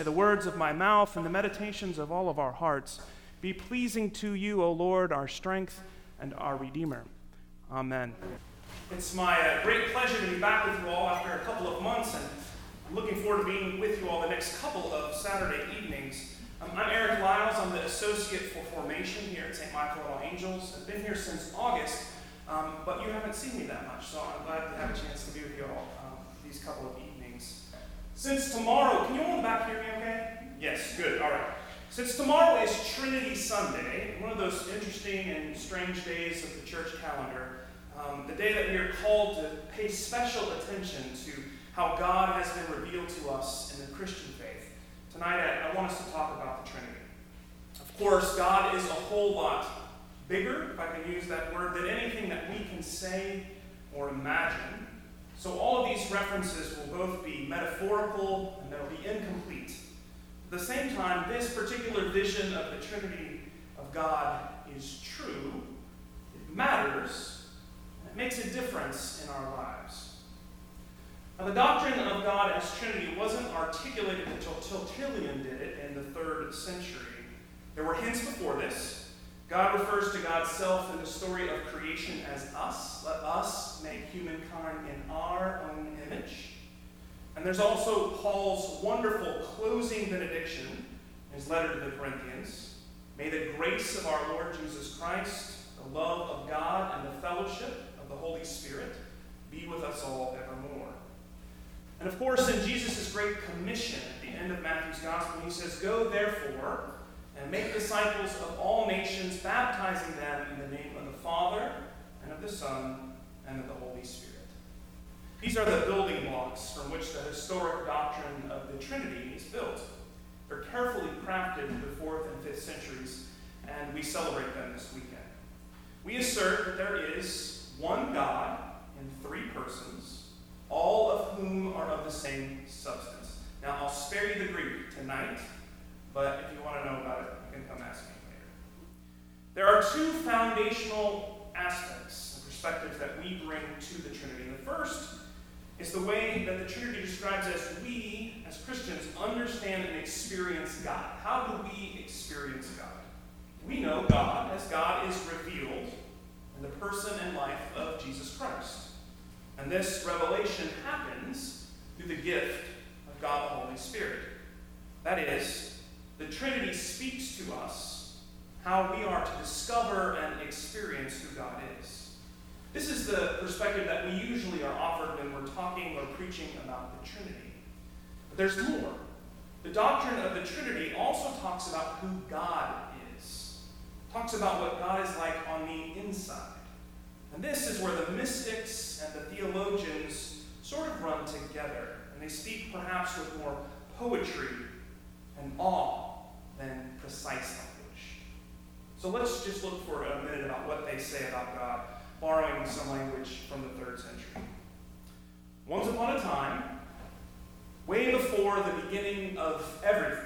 May the words of my mouth and the meditations of all of our hearts be pleasing to you, O Lord, our strength and our Redeemer. Amen. It's my uh, great pleasure to be back with you all after a couple of months, and I'm looking forward to being with you all the next couple of Saturday evenings. Um, I'm Eric Lyles. I'm the Associate for Formation here at St. Michael All Angels. I've been here since August, um, but you haven't seen me that much, so I'm glad to have a chance to be with you all um, these couple of evenings. Since tomorrow, can you all in the back hear me okay? Yes, good, all right. Since tomorrow is Trinity Sunday, one of those interesting and strange days of the church calendar, um, the day that we are called to pay special attention to how God has been revealed to us in the Christian faith. Tonight, I, I want us to talk about the Trinity. Of course, God is a whole lot bigger, if I can use that word, than anything that we can say or imagine. So all of these references will both be metaphorical and they'll be incomplete. At the same time, this particular vision of the Trinity of God is true, it matters, it makes a difference in our lives. Now, the doctrine of God as Trinity wasn't articulated until Tertullian did it in the third century. There were hints before this. God refers to God's self in the story of creation as us. Let us make humankind in our own image. And there's also Paul's wonderful closing benediction in his letter to the Corinthians. May the grace of our Lord Jesus Christ, the love of God, and the fellowship of the Holy Spirit be with us all evermore. And of course, in Jesus' great commission at the end of Matthew's Gospel, he says, Go therefore and make disciples of all nations, baptizing them in the name of the Father, and of the Son, and of the Holy Spirit. These are the building blocks from which the historic doctrine of the Trinity is built. They're carefully crafted in the fourth and fifth centuries, and we celebrate them this weekend. We assert that there is one God in three persons, all of whom are of the same substance. Now, I'll spare you the Greek tonight, but if you want to know about it, you can come ask me later. There are two foundational aspects and perspectives that we bring to the Trinity. The first is the way that the Trinity describes as we, as Christians, understand and experience God. How do we experience God? We know God as God is revealed in the person and life of Jesus Christ. And this revelation happens through the gift of God the Holy Spirit. That is, Trinity speaks to us how we are to discover and experience who God is. This is the perspective that we usually are offered when we're talking or preaching about the Trinity. But there's more. The doctrine of the Trinity also talks about who God is, talks about what God is like on the inside. And this is where the mystics and the theologians sort of run together, and they speak perhaps with more poetry and awe precise language. So let's just look for a minute about what they say about God, borrowing some language from the third century. Once upon a time, way before the beginning of everything,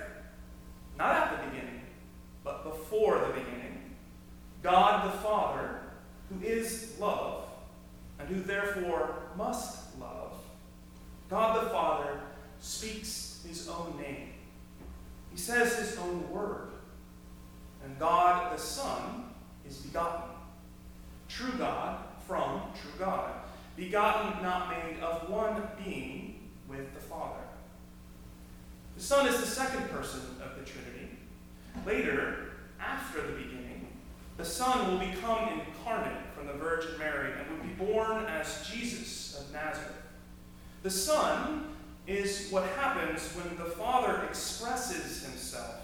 not at the beginning, but before the beginning, God the Father, who is love, and who therefore must love, God the Father speaks his own name. He says his own word. And God the Son is begotten. True God from true God. Begotten, not made, of one being with the Father. The Son is the second person of the Trinity. Later, after the beginning, the Son will become incarnate from the Virgin Mary and will be born as Jesus of Nazareth. The Son is what happens when the Father expresses himself,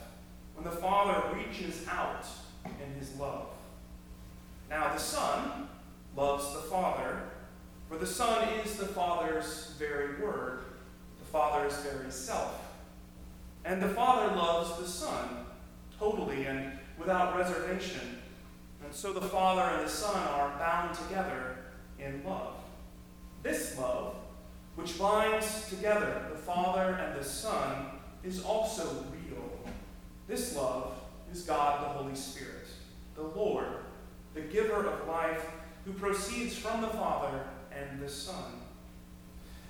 when the Father reaches out in his love. Now, the Son loves the Father, for the Son is the Father's very word, the Father's very self. And the Father loves the Son totally and without reservation and so the Father and the Son are bound together in love. This love, which binds together the Father and the Son, is also real. This love is God the Holy Spirit, the Lord, the giver of life, who proceeds from the Father and the Son.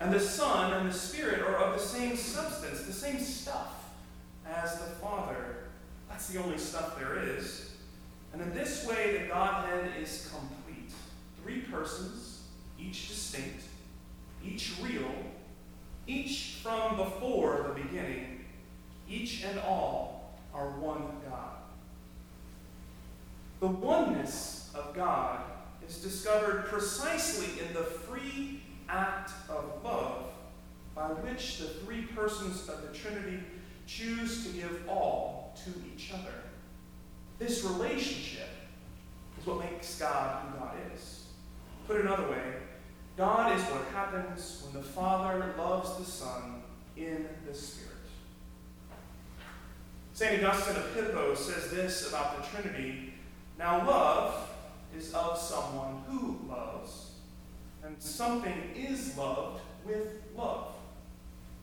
And the Son and the Spirit are of the same substance, the same stuff, as the Father. That's the only stuff there is. And in this way, the Godhead is complete. Three persons, each distinct, each real, each from before the beginning, each and all are one God. The oneness of God is discovered precisely in the free act of love by which the three persons of the Trinity choose to give all to each other. This relationship is what makes God who God is. Put another way, God is what happens when the Father loves the Son in the Spirit. St. Augustine of Hippo says this about the Trinity Now, love is of someone who loves, and something is loved with love.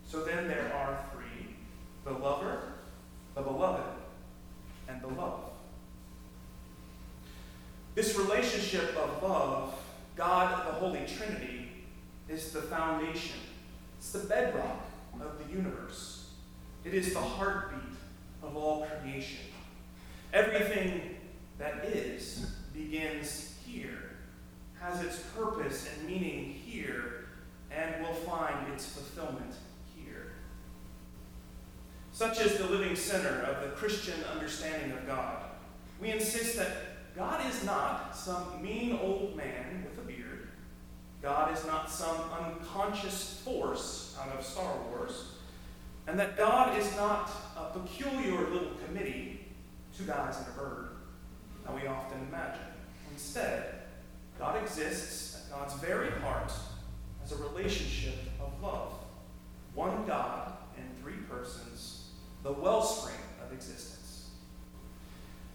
So then there are three the lover, the beloved, and the love. This relationship of love, God, the Holy Trinity, is the foundation, it's the bedrock of the universe. It is the heartbeat of all creation. Everything that is begins here, has its purpose and meaning here, and will find its fulfillment here. Such is the living center of the Christian understanding of God. We insist that God is not some mean old man with a beard. God is not some unconscious force out of Star Wars. And that God is not a peculiar little committee, two guys and a bird, we often imagine. Instead, God exists at God's very heart as a relationship of love. One God in three persons, the wellspring of existence.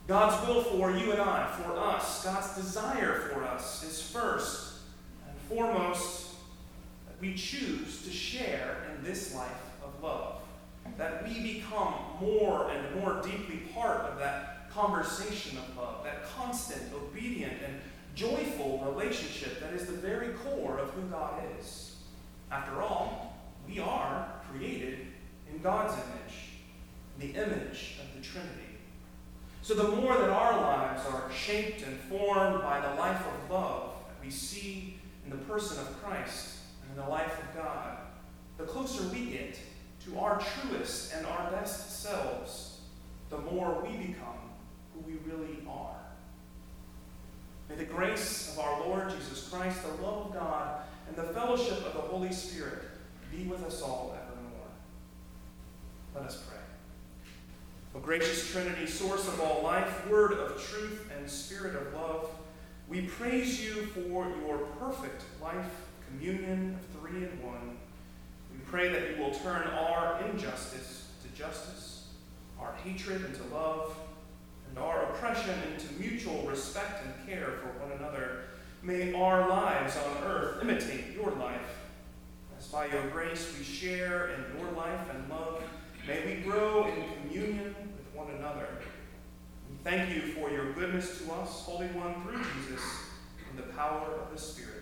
God's will for you and I, for us, God's desire for us is first and foremost that we choose to share in this life of love. That we become more and more deeply part of that conversation of love, that constant, obedient, and joyful relationship that is the very core of who God is. After all, we are created in God's image, the image of the Trinity. So the more that our lives are shaped and formed by the life of love that we see in the person of Christ and in the life of God, the closer we get to our truest and our best selves, the more we become we really are. May the grace of our Lord Jesus Christ, the love of God, and the fellowship of the Holy Spirit be with us all evermore. Let us pray. O gracious Trinity, source of all life, word of truth, and spirit of love, we praise you for your perfect life, communion of three in one. We pray that you will turn our injustice to justice, our hatred into love, and our oppression into mutual respect and care for one another. May our lives on earth imitate your life. As by your grace we share in your life and love, may we grow in communion with one another. We thank you for your goodness to us, Holy One, through Jesus, in the power of the Spirit.